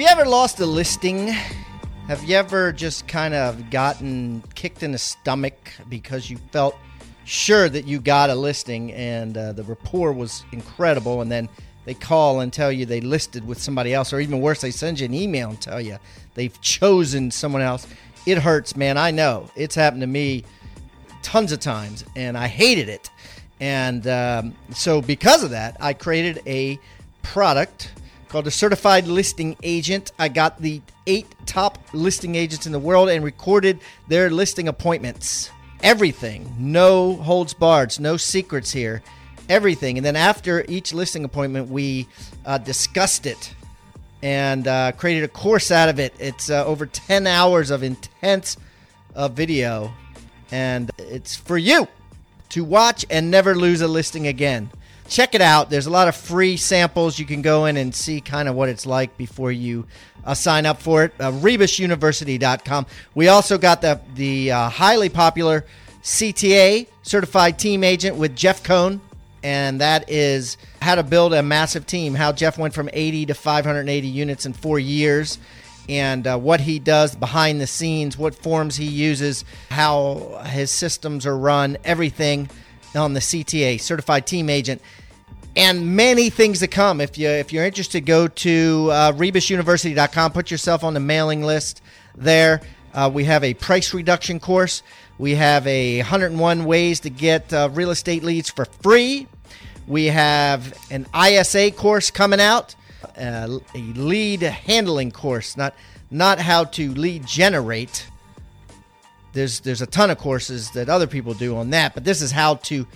You ever lost a listing? Have you ever just kind of gotten kicked in the stomach because you felt sure that you got a listing and uh, the rapport was incredible, and then they call and tell you they listed with somebody else, or even worse, they send you an email and tell you they've chosen someone else? It hurts, man. I know it's happened to me tons of times, and I hated it. And um, so, because of that, I created a product called a certified listing agent. I got the eight top listing agents in the world and recorded their listing appointments. Everything, no holds barred, no secrets here. Everything. And then after each listing appointment, we uh, discussed it and uh, created a course out of it. It's uh, over 10 hours of intense uh, video, and it's for you to watch and never lose a listing again check it out. There's a lot of free samples. You can go in and see kind of what it's like before you uh, sign up for it. Uh, RebusUniversity.com. We also got the the uh, highly popular CTA Certified Team Agent with Jeff Cohn, and that is how to build a massive team. How Jeff went from 80 to 580 units in four years. And uh, what he does behind the scenes, what forms he uses, how his systems are run, everything on the CTA, Certified Team Agent and many things to come. If you if you're interested, go to uh, rebusuniversity.com. Put yourself on the mailing list there. Uh, we have a price reduction course. We have a 101 ways to get uh, real estate leads for free. We have an ISA course coming out, uh, a lead handling course, not not how to lead generate. There's there's a ton of courses that other people do on that, but this is how to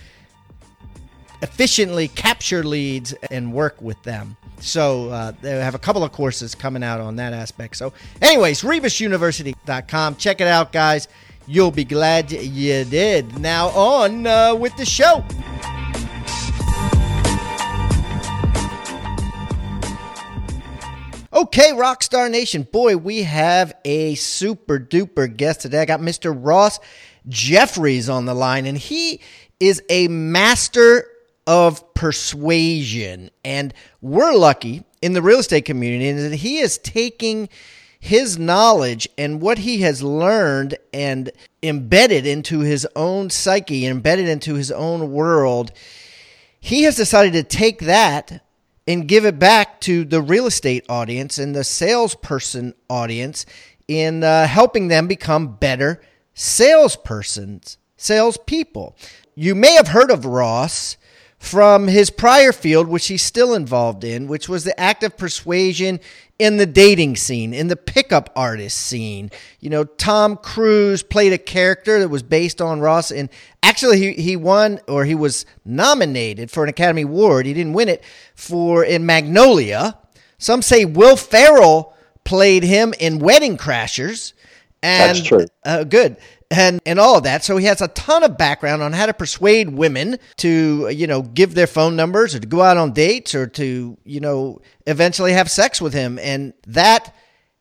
efficiently capture leads and work with them. So uh, they have a couple of courses coming out on that aspect. So, anyways, RebusUniversity.com. Check it out, guys. You'll be glad you did. Now, on uh, with the show. Okay, Rockstar Nation. Boy, we have a super duper guest today. I got Mr. Ross Jeffries on the line, and he is a master of persuasion. And we're lucky in the real estate community that he is taking his knowledge and what he has learned and embedded into his own psyche, embedded into his own world. He has decided to take that and give it back to the real estate audience and the salesperson audience in uh, helping them become better salespersons, salespeople. You may have heard of Ross from his prior field, which he's still involved in, which was the act of persuasion in the dating scene, in the pickup artist scene. You know, Tom Cruise played a character that was based on Ross, and actually, he, he won or he was nominated for an Academy Award. He didn't win it for in Magnolia. Some say Will Ferrell played him in Wedding Crashers. And, That's true. Uh, good and and all of that. So he has a ton of background on how to persuade women to you know give their phone numbers or to go out on dates or to you know eventually have sex with him, and that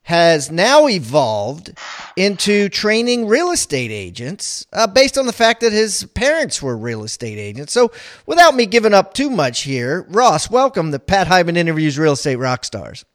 has now evolved into training real estate agents uh, based on the fact that his parents were real estate agents. So, without me giving up too much here, Ross, welcome to Pat Hiban Interviews Real Estate Rock Stars.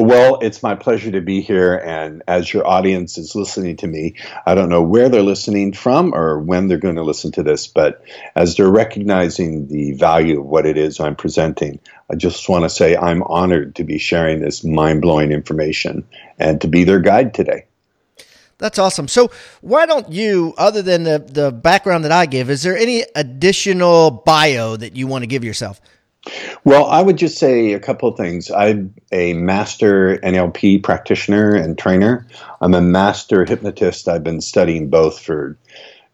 Well, it's my pleasure to be here. And as your audience is listening to me, I don't know where they're listening from or when they're going to listen to this, but as they're recognizing the value of what it is I'm presenting, I just want to say I'm honored to be sharing this mind blowing information and to be their guide today. That's awesome. So, why don't you, other than the, the background that I give, is there any additional bio that you want to give yourself? Well, I would just say a couple of things. I'm a master NLP practitioner and trainer. I'm a master hypnotist. I've been studying both for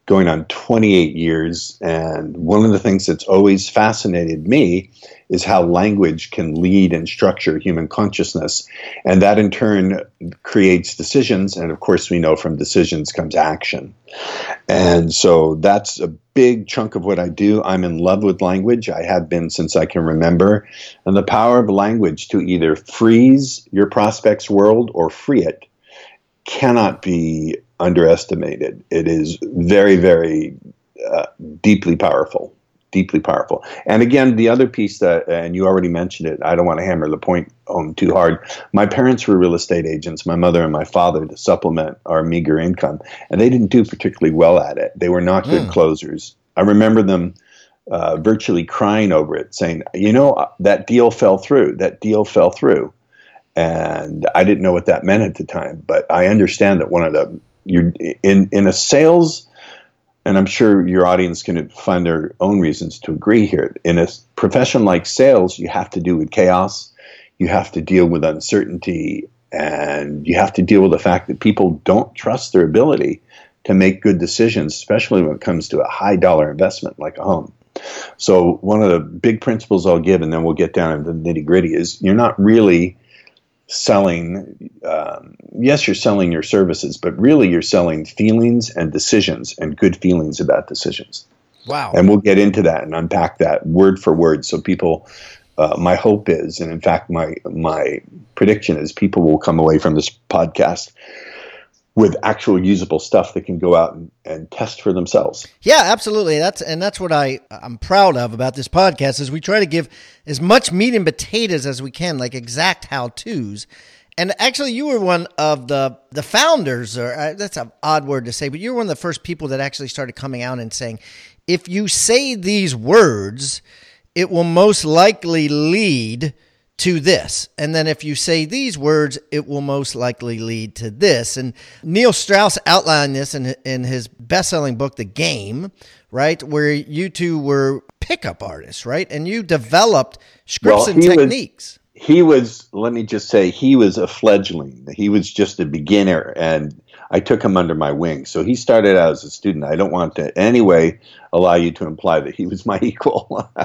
going on 28 years. And one of the things that's always fascinated me is how language can lead and structure human consciousness. And that in turn creates decisions. And of course, we know from decisions comes action. And so that's a big chunk of what I do. I'm in love with language. I have been since I can remember. And the power of language to either freeze your prospect's world or free it cannot be underestimated. It is very, very uh, deeply powerful. Deeply powerful. And again, the other piece that, and you already mentioned it, I don't want to hammer the point home too hard. My parents were real estate agents, my mother and my father, to supplement our meager income. And they didn't do particularly well at it. They were not good mm. closers. I remember them uh, virtually crying over it, saying, you know, that deal fell through. That deal fell through and I didn't know what that meant at the time. But I understand that one of the you're in in a sales, and I'm sure your audience can find their own reasons to agree here. In a profession like sales, you have to deal with chaos, you have to deal with uncertainty, and you have to deal with the fact that people don't trust their ability to make good decisions, especially when it comes to a high dollar investment like a home. So, one of the big principles I'll give, and then we'll get down into the nitty gritty, is you're not really selling um, yes you're selling your services but really you're selling feelings and decisions and good feelings about decisions. Wow. And we'll get into that and unpack that word for word. So people uh, my hope is and in fact my my prediction is people will come away from this podcast with actual usable stuff that can go out and, and test for themselves. Yeah, absolutely. That's and that's what I I'm proud of about this podcast is we try to give as much meat and potatoes as we can, like exact how tos. And actually, you were one of the the founders, or uh, that's an odd word to say, but you were one of the first people that actually started coming out and saying, if you say these words, it will most likely lead to this. And then if you say these words, it will most likely lead to this. And Neil Strauss outlined this in, in his best selling book, The Game, right? Where you two were pickup artists, right? And you developed scripts well, and techniques. Was, he was, let me just say, he was a fledgling. He was just a beginner. And I took him under my wing. So he started out as a student. I don't want to anyway allow you to imply that he was my equal.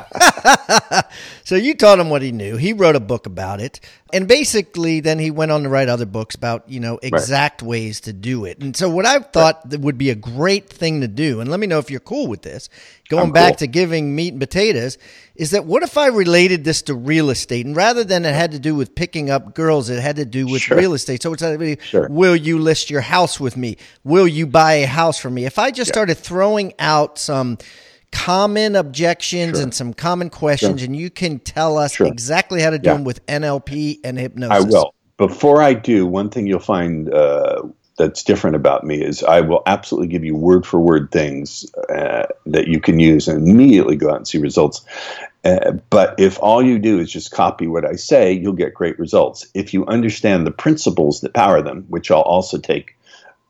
so you taught him what he knew. He wrote a book about it. And basically then he went on to write other books about, you know, exact right. ways to do it. And so what I thought right. that would be a great thing to do, and let me know if you're cool with this, going I'm back cool. to giving meat and potatoes, is that what if I related this to real estate? And rather than it had to do with picking up girls, it had to do with sure. real estate. So it's like, sure. will you list your house with me? Will you buy a house for me? If I just yeah. started throwing out some common objections sure. and some common questions, sure. and you can tell us sure. exactly how to do yeah. them with NLP and hypnosis. I will. Before I do, one thing you'll find uh, that's different about me is I will absolutely give you word for word things uh, that you can use and immediately go out and see results. Uh, but if all you do is just copy what I say, you'll get great results. If you understand the principles that power them, which I'll also take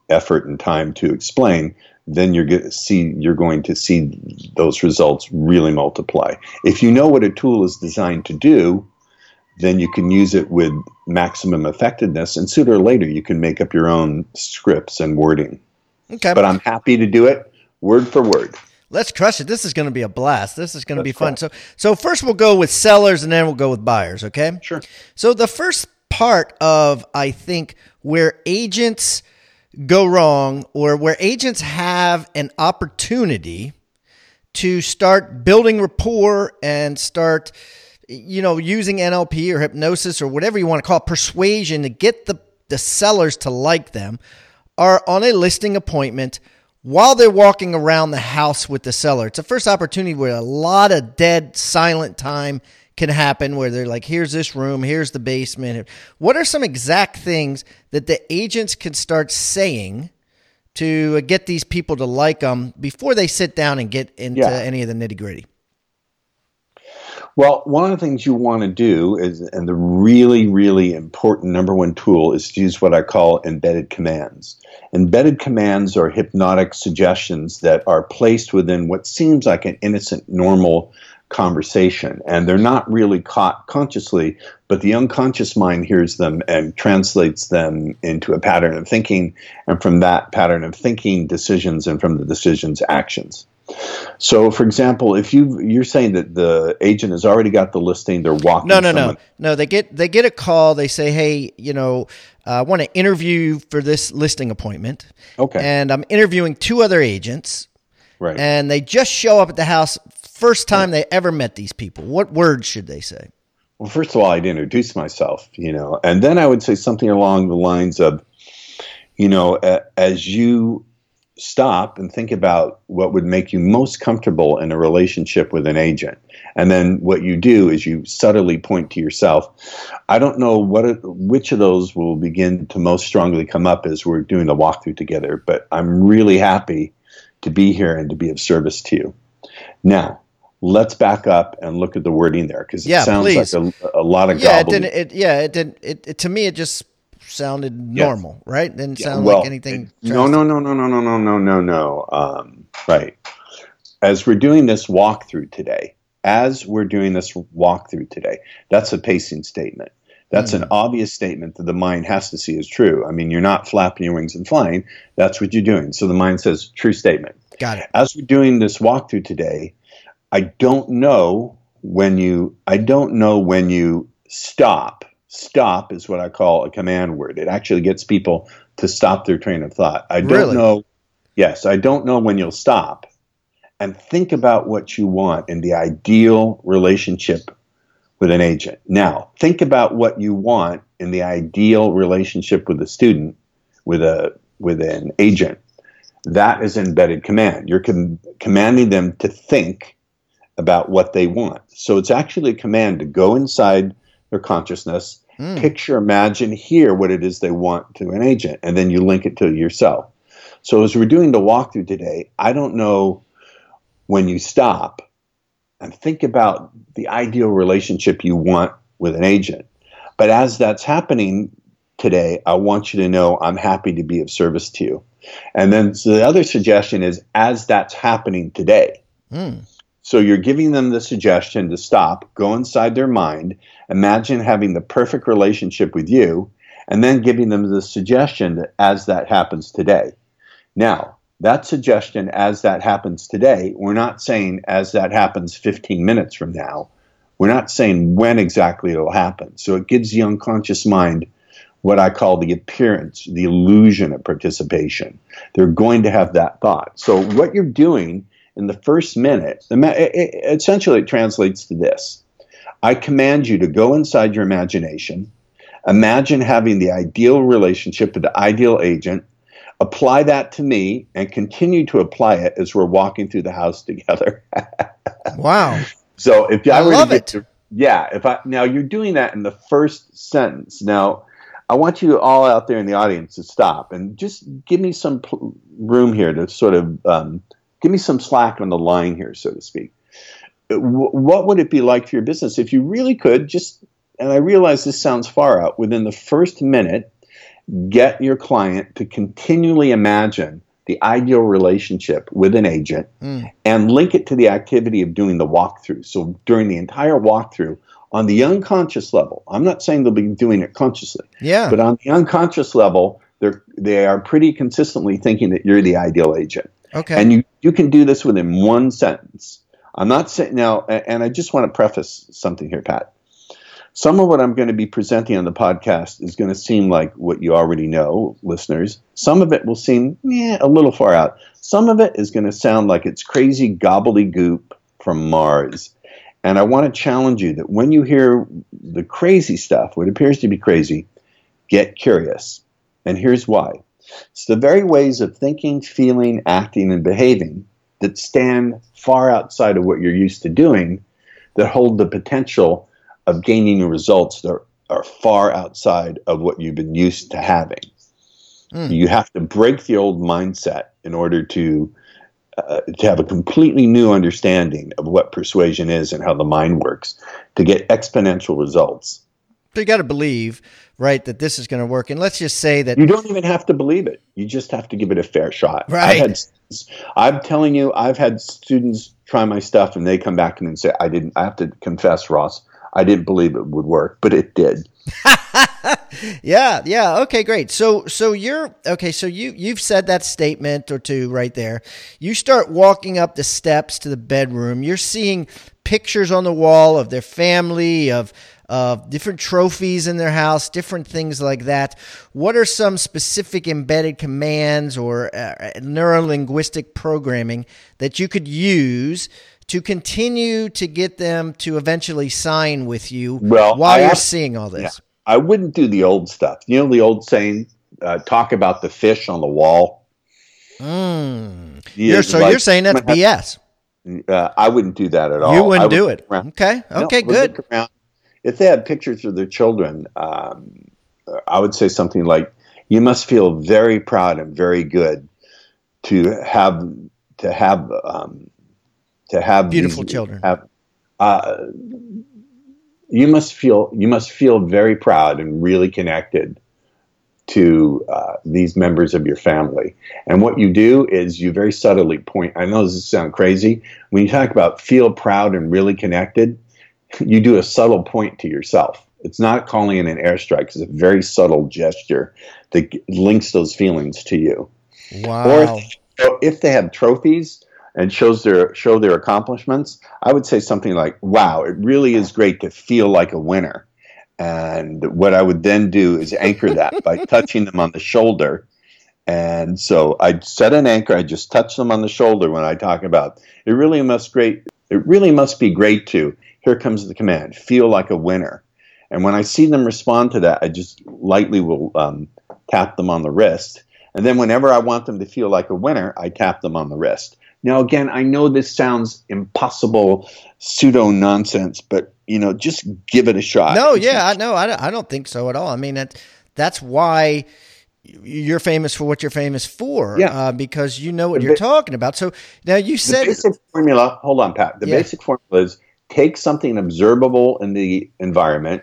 effort and time to explain, then you're going to see you're going to see those results really multiply. If you know what a tool is designed to do, then you can use it with maximum effectiveness, and sooner or later you can make up your own scripts and wording. Okay, but I'm happy to do it word for word. Let's crush it. This is going to be a blast. This is going to be fun. So, so first we'll go with sellers, and then we'll go with buyers. Okay. Sure. So the first part of I think where agents go wrong or where agents have an opportunity to start building rapport and start you know using NLP or hypnosis or whatever you want to call it, persuasion to get the the sellers to like them are on a listing appointment while they're walking around the house with the seller. It's the first opportunity where a lot of dead silent time can happen where they're like, here's this room, here's the basement. What are some exact things that the agents can start saying to uh, get these people to like them before they sit down and get into yeah. any of the nitty gritty? Well, one of the things you want to do is, and the really, really important number one tool is to use what I call embedded commands. Embedded commands are hypnotic suggestions that are placed within what seems like an innocent, normal conversation. And they're not really caught consciously but the unconscious mind hears them and translates them into a pattern of thinking. And from that pattern of thinking decisions and from the decisions actions. So for example if you you're saying that the agent has already got the listing they're walking no no someone- no no they get they get a call. They say hey you know uh, i want to interview for this listing appointment. Okay. And i'm interviewing two other agents. Right. And they just show up at the house first time they ever met these people what words should they say Well, first of all, I'd introduce myself, you know, and then I would say something along the lines of, you know, as you stop and think about what would make you most comfortable in a relationship with an agent, and then what you do is you subtly point to yourself. I don't know what it, which of those will begin to most strongly come up as we're doing the walkthrough together, but I'm really happy to be here and to be of service to you. Now, let's back up and look at the wording there because it Yeah, sounds please. like a, a lot of yeah it didn't it yeah it didn't it, it to me it just sounded normal right didn't sound well, like anything it- no, no, no, no, no, no, no, no, no, no. Um, right. As we're doing this walkthrough today, as we're doing this walkthrough today, that's a pacing statement. That's an obvious statement that the mind has to see as true. I mean, you're not flapping your wings and flying. That's what you're doing. So the mind says, true statement. got it As we're doing this walkthrough today, I don't know when you I don't know when you stop. Stop is what I call a command word. It actually gets people to stop their train of thought. I don't Really? know yes, I don't know when you'll stop and think about what you want in the ideal relationship with an agent. Now, think about what you want in the ideal relationship with a student, with a with an agent. That is embedded command. You're com- commanding them to think about what they want. So it's actually a command to go inside their consciousness, Hmm. picture, imagine, hear what it is they want to an agent, and then you link it to yourself. So as we're doing the walkthrough today, I don't know when you stop and think about the ideal relationship you want with an agent. But as that's happening today, I want you to know I'm happy to be of service to you. And then so the other suggestion is as that's happening today. Hmm. So you're giving them the suggestion to stop, go inside their mind, imagine having the perfect relationship with you, and then giving them the suggestion that as that happens today. Now, that suggestion as that happens today, we're not saying as that happens 15 minutes from now. We're not saying when exactly it'll happen. So it gives the unconscious mind what I call the appearance, the illusion of participation. They're going to have that thought. So what you're doing in the first minute, ima- it- it- essentially it translates to this. I command you to go inside your imagination, imagine having the ideal relationship with the ideal agent, apply that to me, and continue to apply it as we're walking through the house together. wow So if I, I were love to get it. to, yeah, if I now you're doing that in the first sentence. Now, I want you all out there in the audience to stop and just give me some pl- room here to sort of um, give me some slack on the line here, so to speak. What would it be like for your business if you really could just? And I realize this sounds far out. Within the first minute, get your client to continually imagine the ideal relationship with an agent Hmm. and link it to the activity of doing the walkthrough. So during the entire walkthrough, on the unconscious level, I'm not saying they'll be doing it consciously, yeah but on the unconscious level, they're they are pretty consistently thinking that you're the ideal agent. Okay And you, you can do this within one sentence. I'm not saying now, and I just want to preface something here, Pat. Some of what I'm going to be presenting on the podcast is going to seem like what you already know, listeners. Some of it will seem eh, a little far out. Some of it is going to sound like it's crazy gobbledygook from Mars. And I want to challenge you that when you hear the crazy stuff, what appears to be crazy, get curious. And here's why it's the very ways of thinking, feeling, acting, and behaving that stand far outside of what you're used to doing that hold the potential of gaining results that are, far outside of what you've been used to having. Hmm. You have to break the old mindset in order to uh, to have a completely new understanding of what persuasion is and how the mind works to get exponential results. You got to believe, right, that this is going to work. And let's just say that You don't even have to believe it. You just have to give it a fair shot. Right. I've had, I'm telling you, I've had students try my stuff and they come back and say, I didn't, I have to confess, Ross, I didn't believe it would work, but it did. yeah, yeah. Okay, great. So so you're okay, so you you've said that statement or two right there. You start walking up the steps to the bedroom. You're seeing pictures on the wall of their family, of of different trophies in their house, different things like that. What are some specific embedded commands or uh, neurolinguistic programming that you could use to continue to get them to eventually sign with you well, while I you're seeing all this? Yeah. I wouldn't do the old stuff. You know the old saying, uh, talk about the fish on the wall. Mm. Yeah, you're, so like, you're saying that's BS. Uh, I wouldn't do that at all. You wouldn't would do it. Around. Okay. Okay. No, good. If they had pictures of their children, um, I would say something like, "You must feel very proud and very good to have to have um, to have beautiful these, children." Have, uh, you must feel you must feel very proud and really connected to uh, these members of your family. And what you do is you very subtly point. I know this sounds crazy. When you talk about feel proud and really connected, you do a subtle point to yourself. It's not calling in an airstrike. It's a very subtle gesture that links those feelings to you. Wow. Or if, if they have trophies, and shows their show their accomplishments, I would say something like, "Wow, it really is great to feel like a winner." And what I would then do is anchor that by touching them on the shoulder. And so I'd set an anchor. I just touch them on the shoulder when I talk about it. Really must great. It really must be great to. Here comes the command: feel like a winner. And when I see them respond to that, I just lightly will um, tap them on the wrist. And then whenever I want them to feel like a winner, I tap them on the wrist. Now, again, I know this sounds impossible, pseudo nonsense, but you know, just give it a shot. No, yeah, I know. I don't think so at all. I mean, that, that's why you're famous for what you're famous for, yeah. Uh, because you know what the you're talking about. So now you said the basic formula. Hold on, Pat. The yeah. basic formula is take something observable in the environment,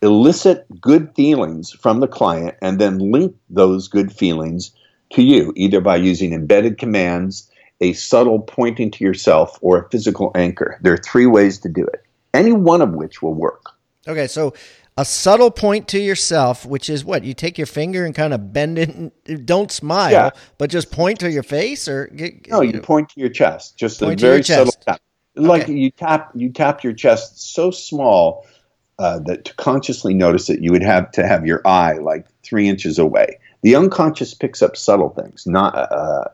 elicit good feelings from the client, and then link those good feelings to you, either by using embedded commands a subtle pointing to yourself, or a physical anchor. There are three ways to do it, any one of which will work. Okay, so a subtle point to yourself, which is what you take your finger and kind of bend it. Don't smile, yeah. but just point to your face, or no, you, you point to your chest. Just a very subtle tap, like okay. you tap you tap your chest so small uh, that to consciously notice it, you would have to have your eye like three inches away. The unconscious picks up subtle things, not uh,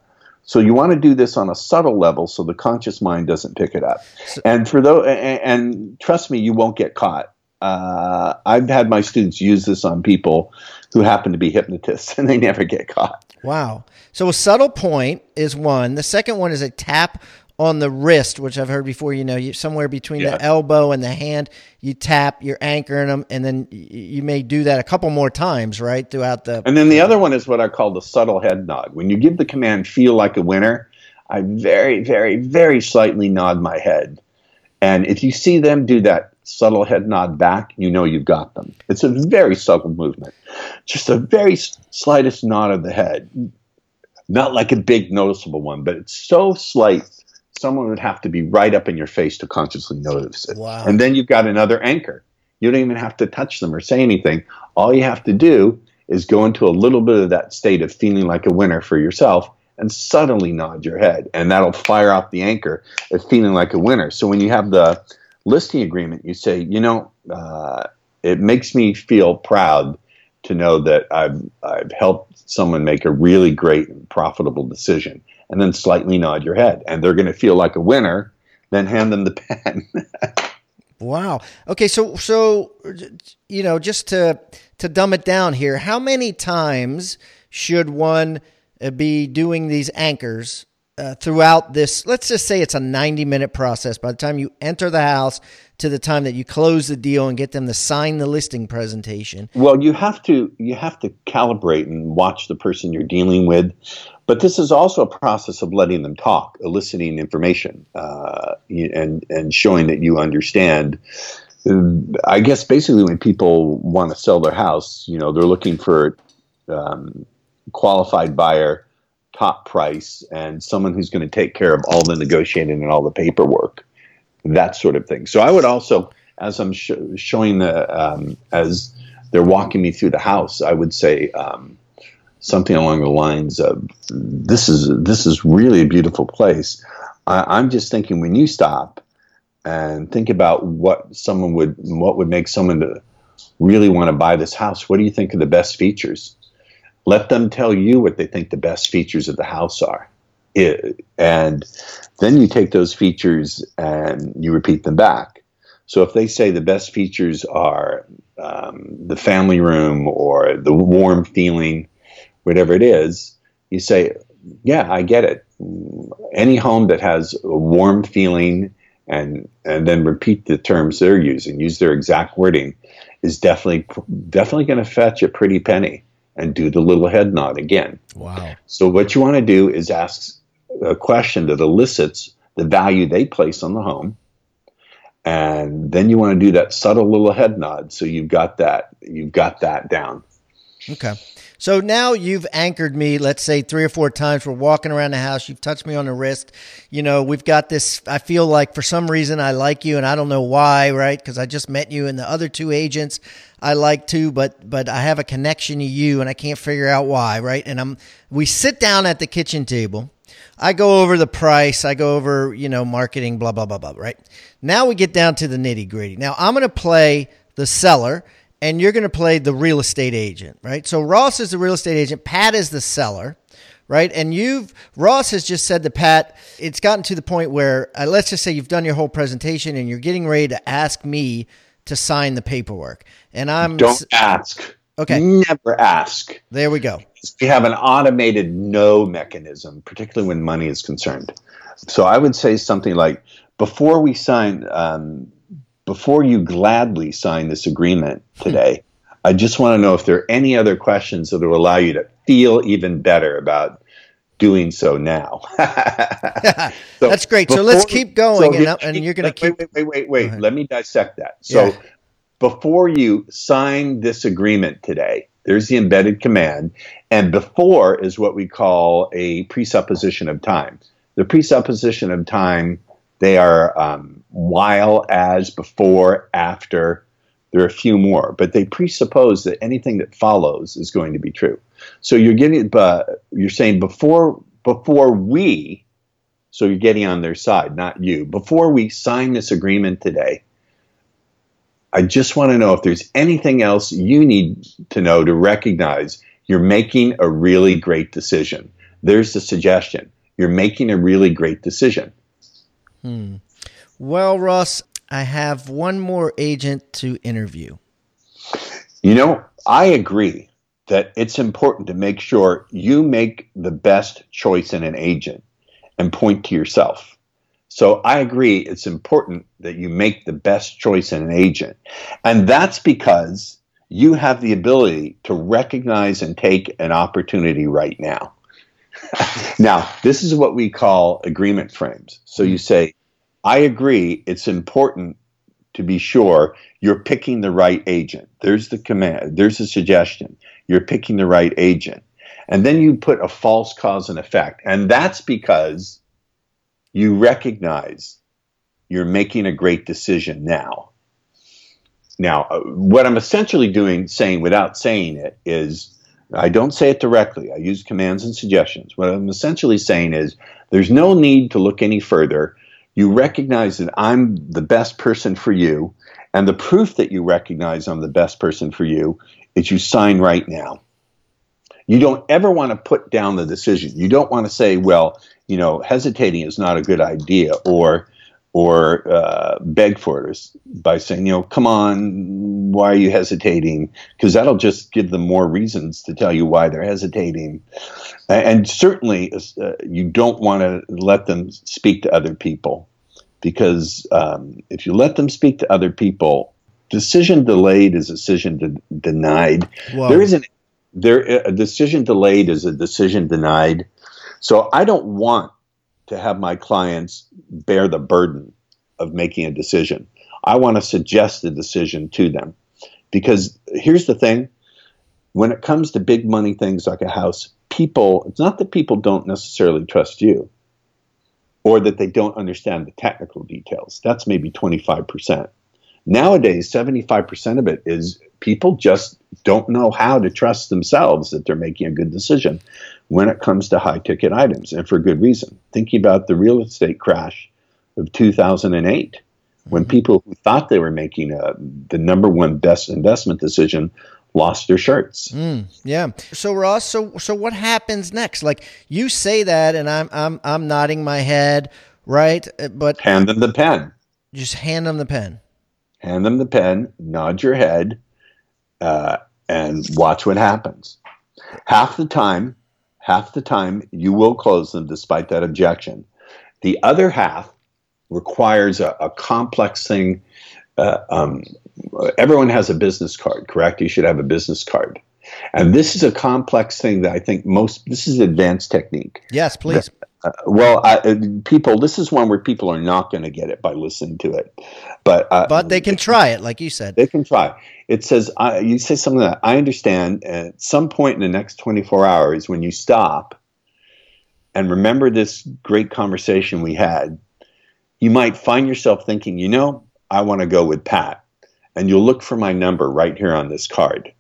so you want to do this on a subtle level so the conscious mind doesn't pick it up. So, and for those, and, and, trust me, you won't get caught. Uh, I've had my students use this on people who happen to be hypnotists, and they never get caught. Wow. So a subtle point is one. The second one is a tap on the wrist, which I've heard before. You know, you, somewhere between yeah. the elbow and the hand, you tap, you're anchoring them, and then you may do that a couple more times, right, throughout the. And then the other one is what I call the subtle head nod. When you give the command "feel like a winner," I very, very, very slightly nod my head, and if you see them do that subtle head nod back, you know you've got them. It's a very subtle movement, just a very slightest nod of the head. Not like a big noticeable one, but it's so slight someone would have to be right up in your face to consciously notice it. Wow. And then you've got another anchor. You don't even have to touch them or say anything. All you have to do is go into a little bit of that state of feeling like a winner for yourself and suddenly nod your head. And that'll fire off the anchor of feeling like a winner. So when you have the listing agreement, you say, you know, uh, it makes me feel proud to know that I've, I've helped someone make a really great and profitable decision and then slightly nod your head. And they're going to feel like a winner. Then hand them the pen. wow. Okay. So, so, you know, just to, to dumb it down here, how many times should one uh, be doing these anchors uh, throughout this? Let's just say it's a 90 minute process. By the time you enter the house, to the time that you close the deal and get them to sign the listing presentation? Well, you have to you have to calibrate and watch the person you're dealing with, but this is also a process of letting them talk, eliciting information, uh, and and showing that you understand. I guess basically when people want to sell their house, you know, they're looking for um, qualified buyer top price and someone who's going to take care of all the negotiating and all the paperwork, that sort of thing. So I would also, as I'm sh- showing the, um, as they're walking me through the house, I would say um, something along the lines of, "This is this is really a beautiful place." I, I'm just thinking when you stop and think about what someone would, what would make someone to really want to buy this house. What do you think are the best features? Let them tell you what they think the best features of the house are. It, and then you take those features and you repeat them back. So if they say the best features are um, the family room or the warm feeling, whatever it is, you say, yeah, I get it. Any home that has a warm feeling and and then repeat the terms they're using, use their exact wording, is definitely definitely going to fetch a pretty penny. And do the little head nod again. Wow. So what you want to do is ask a question that elicits the value they place on the home. And then you want to do that subtle little head nod so you've got that you've got that down. Okay. So now you've anchored me, let's say three or four times. We're walking around the house. You've touched me on the wrist. You know, we've got this. I feel like for some reason I like you and I don't know why, right? Because I just met you and the other two agents I like too, but, but I have a connection to you and I can't figure out why, right? And I'm, we sit down at the kitchen table. I go over the price. I go over, you know, marketing, blah, blah, blah, blah, right? Now we get down to the nitty gritty. Now I'm going to play the seller and you're going to play the real estate agent, right? So Ross is the real estate agent, Pat is the seller, right? And you've Ross has just said to Pat, it's gotten to the point where uh, let's just say you've done your whole presentation and you're getting ready to ask me to sign the paperwork, and I'm don't ask. Okay, never ask. There we go. We have an automated no mechanism, particularly when money is concerned. So I would say something like, before we sign, um, before you gladly sign this agreement today, I just want to know if there are any other questions that will allow you to feel even better about doing so now. so That's great. So let's keep going, so and, and, you're going to keep. Wait, wait, wait, wait. Let me dissect that. So yeah. Before you sign this agreement today, there's the embedded command, and before is what we call a presupposition of time. The presupposition of time they are um, while, as, before, after. There are a few more, but they presuppose that anything that follows is going to be true. So you're getting, but you're saying before before we, so you're getting on their side, not you. Before we sign this agreement today, I just want to know if there's anything else you need to know to recognize you're making a really great decision. There's the suggestion. You're making a really great decision. Hmm. Well, Ross, I have one more agent to interview. You know, I agree that it's important to make sure you make the best choice in an agent and point to yourself. So I agree it's important that you make the best choice in an agent. And that's because you have the ability to recognize and take an opportunity right now. now, this is what we call agreement frames. So you mm-hmm. say, I agree, it's important to be sure you're picking the right agent. There's the command, there's the suggestion. You're picking the right agent. And then you put a false cause and effect. And that's because you recognize you're making a great decision now. Now, uh, what I'm essentially doing, saying without saying it, is I don't say it directly. I use commands and suggestions. What I'm essentially saying is there's no need to look any further. You recognize that I'm the best person for you, and the proof that you recognize I'm the best person for you is you sign right now. You don't ever want to put down the decision. You don't want to say, well, you know, hesitating is not a good idea, or or uh, beg for it by saying, you know, come on, why are you hesitating? Because that'll just give them more reasons to tell you why they're hesitating. And certainly, uh, you don't want to let them speak to other people because um, if you let them speak to other people, decision delayed is decision de- denied. Whoa. There isn't there a decision delayed is a decision denied. So I don't want to have my clients bear the burden of making a decision. I want to suggest the decision to them. Because here's the thing when it comes to big money things like a house, people, it's not that people don't necessarily trust you or that they don't understand the technical details. That's maybe 25%. Nowadays, 75% of it is people just don't know how to trust themselves that they're making a good decision when it comes to high ticket items, and for good reason. Thinking about the real estate crash of 2008, when mm-hmm. people who thought they were making a, the number one best investment decision lost their shirts. Mm, yeah. So Ross, so so what happens next? Like you say that, and I'm I'm I'm nodding my head, right? Uh, but hand them the pen. Just hand them the pen. Hand them the pen. Nod your head, uh, and watch what happens. Half the time, half the time you will close them despite that objection. The other half requires a, a complex thing. Uh, um, everyone has a business card, correct? You should have a business card. And this is a complex thing that I think most, this is advanced technique. Yes, please. Uh, well, I, uh, people, this is one where people are not going to get it by listening to it, but uh, but they can try it, like you said. They can try. It says uh, you say something that I understand. At some point in the next twenty four hours, when you stop and remember this great conversation we had, you might find yourself thinking, you know, I want to go with Pat and you'll look for my number right here on this card.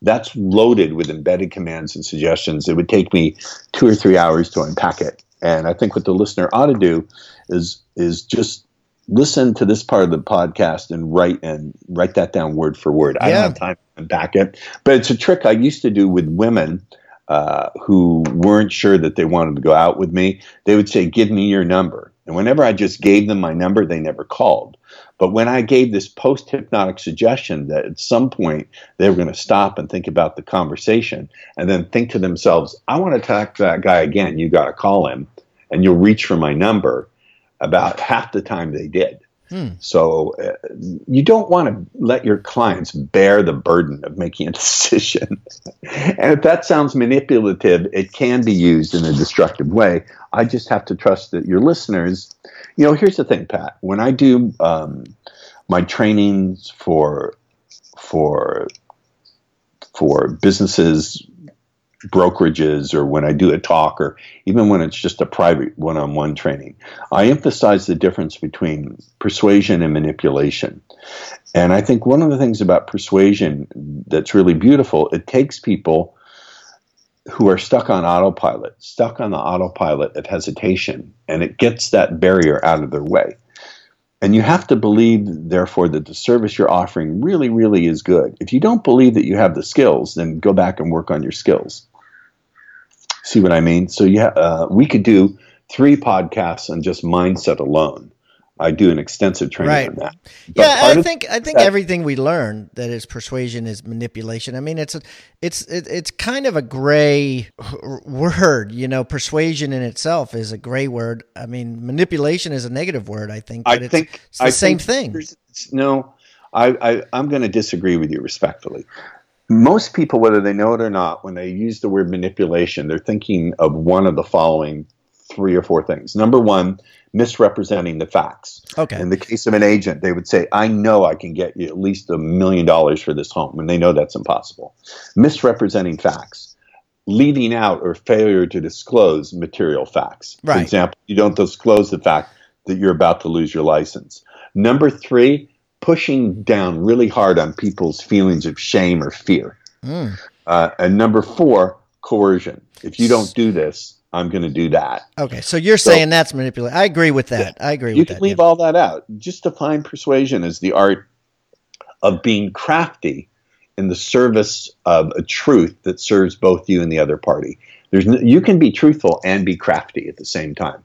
That's loaded with embedded commands and suggestions. It would take me two or three hours to unpack it. And I think what the listener ought to do is is just listen to this part of the podcast and write and write that down word for word. I don't have time to back it, but it's a trick I used to do with women uh, who weren't sure that they wanted to go out with me. They would say, "Give me your number," and whenever I just gave them my number, they never called. But when I gave this post hypnotic suggestion that at some point they were going to stop and think about the conversation and then think to themselves, I want to talk to that guy again, you got to call him and you'll reach for my number, about half the time they did. Hmm. So uh, you don't want to let your clients bear the burden of making a decision. and if that sounds manipulative, it can be used in a destructive way. I just have to trust that your listeners you know, here's the thing, Pat. When I do um, my trainings for for for businesses, brokerages, or when I do a talk, or even when it's just a private one-on-one training, I emphasize the difference between persuasion and manipulation. And I think one of the things about persuasion that's really beautiful, it takes people who are stuck on autopilot, stuck on the autopilot of hesitation, and it gets that barrier out of their way. And you have to believe, therefore, that the service you're offering really, really is good. If you don't believe that you have the skills, then go back and work on your skills. See what I mean? So, yeah, uh, we could do three podcasts on just mindset alone. I do an extensive training right. on that. But yeah, I think I think that, everything we learn that is persuasion is manipulation. I mean, it's a, it's it, it's kind of a gray word, you know. Persuasion in itself is a gray word. I mean, manipulation is a negative word. I think. I think it's the I same thing. No, I, I I'm going to disagree with you respectfully. Most people, whether they know it or not, when they use the word manipulation, they're thinking of one of the following three or four things. Number one misrepresenting the facts. Okay. In the case of an agent, they would say, I know I can get you at least a million dollars for this home, and they know that's impossible. Misrepresenting facts, leaving out or failure to disclose material facts. Right. For example, you don't disclose the fact that you're about to lose your license. Number three, pushing down really hard on people's feelings of shame or fear. Mm. Uh, and number four, coercion. If you don't do this, I'm going to do that. Okay, so you're so, saying that's manipulation. I agree with that. Yeah, I agree with that. You can leave yeah. all that out. Just define persuasion as the art of being crafty in the service of a truth that serves both you and the other party. There's no, you can be truthful and be crafty at the same time.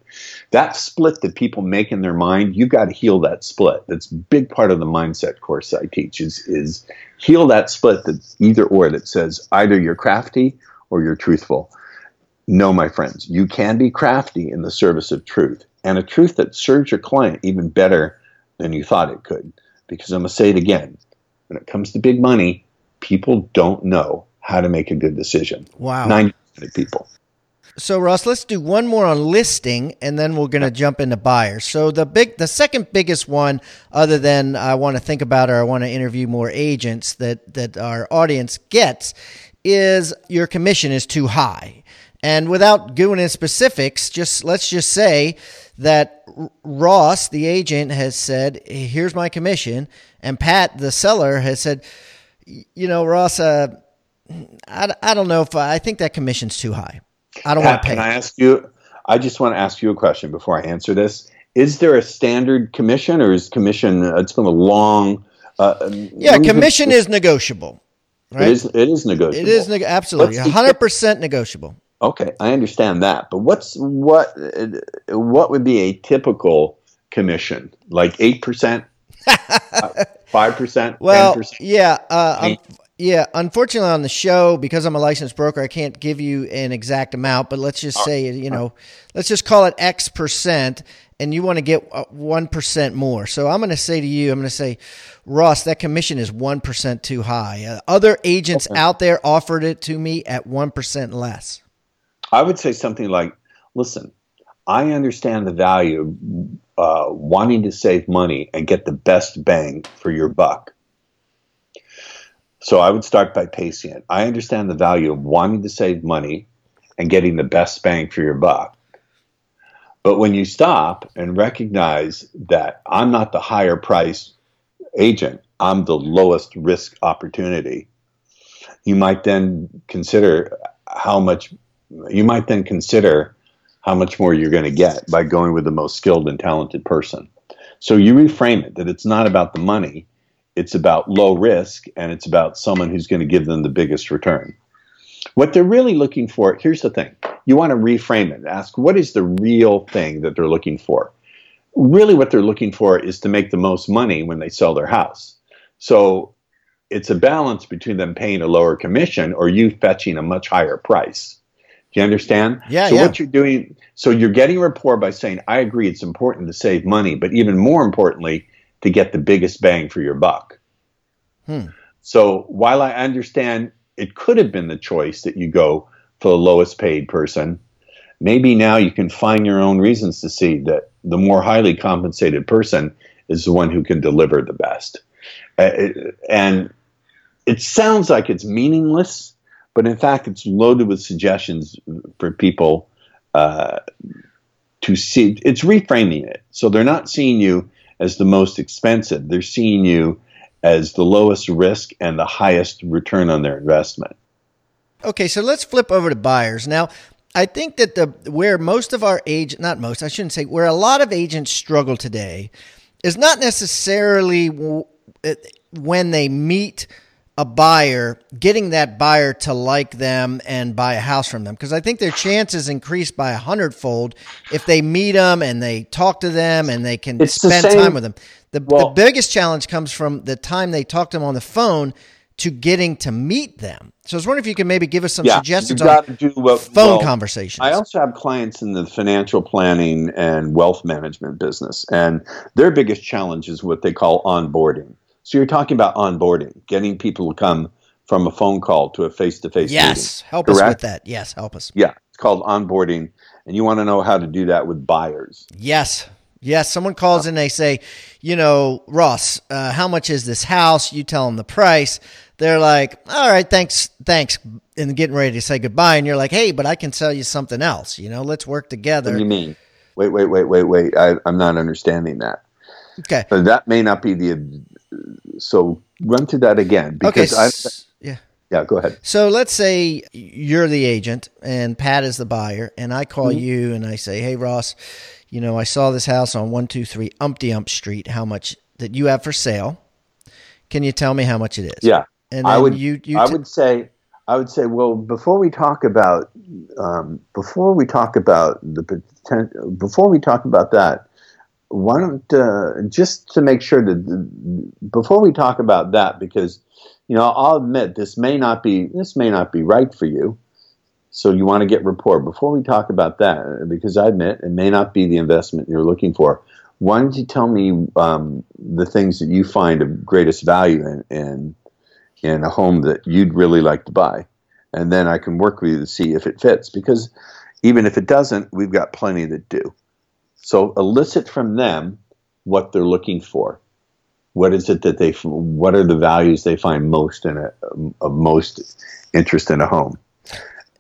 That split that people make in their mind, you've got to heal that split. That's a big part of the mindset course I teach is is heal that split that either or that says either you're crafty or you're truthful. No, my friends, you can be crafty in the service of truth and a truth that serves your client even better than you thought it could. Because I'm going to say it again when it comes to big money, people don't know how to make a good decision. Wow. 90% of people. So Ross, let's do one more on listing, and then we're going to jump into buyers. So the big, the second biggest one, other than I want to think about or I want to interview more agents that that our audience gets, is your commission is too high. And without going into specifics, just let's just say that Ross, the agent, has said, "Here's my commission," and Pat, the seller, has said, "You know, Ross, uh, I, I don't know if I, I think that commission's too high. I don't want to pay." Can I ask you? I just want to ask you a question before I answer this. Is there a standard commission, or is commission? Uh, it's been a long. Uh, yeah, commission is negotiable. Right? It is. It is negotiable. It is neg- absolutely hundred percent negotiable. Okay, I understand that, but what's what? What would be a typical commission? Like eight percent, five percent, well, 10%? yeah, uh, um, yeah. Unfortunately, on the show, because I'm a licensed broker, I can't give you an exact amount. But let's just say, you know, let's just call it X percent, and you want to get uh, one percent more. So I'm going to say to you, I'm going to say, Ross, that commission is one percent too high. Uh, other agents okay. out there offered it to me at one percent less. I would say something like, listen, I understand the value of uh, wanting to save money and get the best bang for your buck. So I would start by pacing it. I understand the value of wanting to save money and getting the best bang for your buck. But when you stop and recognize that I'm not the higher price agent, I'm the lowest risk opportunity, you might then consider how much you might then consider how much more you're going to get by going with the most skilled and talented person. So you reframe it that it's not about the money, it's about low risk and it's about someone who's going to give them the biggest return. What they're really looking for, here's the thing you want to reframe it. Ask what is the real thing that they're looking for? Really, what they're looking for is to make the most money when they sell their house. So it's a balance between them paying a lower commission or you fetching a much higher price. Do you understand? Yeah. So yeah. what you're doing, so you're getting rapport by saying, I agree it's important to save money, but even more importantly, to get the biggest bang for your buck. Hmm. So while I understand it could have been the choice that you go for the lowest paid person, maybe now you can find your own reasons to see that the more highly compensated person is the one who can deliver the best. Uh, it, and it sounds like it's meaningless but in fact, it's loaded with suggestions for people uh, to see. It's reframing it. So they're not seeing you as the most expensive, they're seeing you as the lowest risk and the highest return on their investment. Okay, so let's flip over to buyers. Now, I think that the where most of our age not most, I shouldn't say where a lot of agents struggle today is not necessarily when they meet a buyer, getting that buyer to like them and buy a house from them. Because I think their chances increase by a hundredfold if they meet them and they talk to them and they can it's spend the time with them. The, well, the biggest challenge comes from the time they talk to them on the phone to getting to meet them. So I was wondering if you could maybe give us some yeah, suggestions on do what, phone well, conversations. I also have clients in the financial planning and wealth management business, and their biggest challenge is what they call onboarding. So you're talking about onboarding, getting people to come from a phone call to a face-to-face yes, meeting. help correct? us with that. Yes, help us. Yeah, it's called onboarding, and you want to know how to do that with buyers. Yes, yes. Someone calls and they say, you know, Ross, uh, how much is this house? You tell them the price. They're like, all right, thanks, thanks, and getting ready to say goodbye. And you're like, hey, but I can sell you something else. You know, let's work together. What do you mean? Wait, wait, wait, wait, wait. I, I'm not understanding that. Okay. But that may not be the so run through that again because okay. I yeah yeah go ahead. So let's say you're the agent and Pat is the buyer, and I call mm-hmm. you and I say, "Hey Ross, you know I saw this house on one two three Umpty Ump Street. How much that you have for sale? Can you tell me how much it is?" Yeah, and I would. You, you t- would say. I would say, well, before we talk about um, before we talk about the potential, before we talk about that, why don't uh, just to make sure that before we talk about that because you know I'll admit this may not be this may not be right for you. So you want to get rapport. Before we talk about that because I admit it may not be the investment you're looking for why don't you tell me um, the things that you find of greatest value in, in in a home that you'd really like to buy? And then I can work with you to see if it fits because even if it doesn't we've got plenty that do so elicit from them what they're looking for. What is it that they? What are the values they find most in a, of most interest in a home?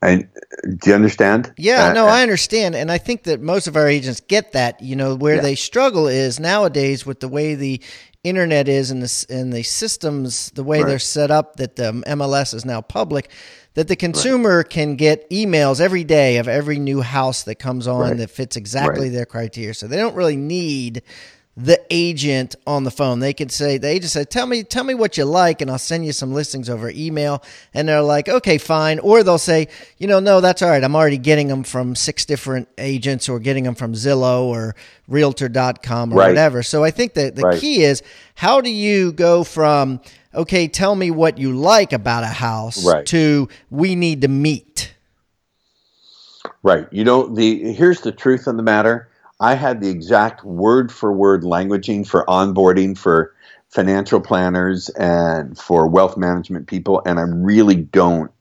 And do you understand? Yeah, uh, no, I understand, and I think that most of our agents get that. You know, where yeah. they struggle is nowadays with the way the internet is and the and the systems, the way right. they're set up, that the MLS is now public. That the consumer right. can get emails every day of every new house that comes on right. that fits exactly their criteria. So they don't really need the agent on the phone. They could say the agent said, "Tell me, tell me what you like, and I'll send you some listings over email." And they're like, "Okay, fine." Or they'll say, "You know, no, that's all right. I'm already getting them from six different agents, or getting them from Zillow or Realtor.com or right. whatever." So I think that the right. key is how do you go from okay, tell me what you like about a house right. to we need to meet. Right. You know, the here's the truth of the matter I had the exact word for word languaging for onboarding for financial planners and for wealth management people, and I really don't.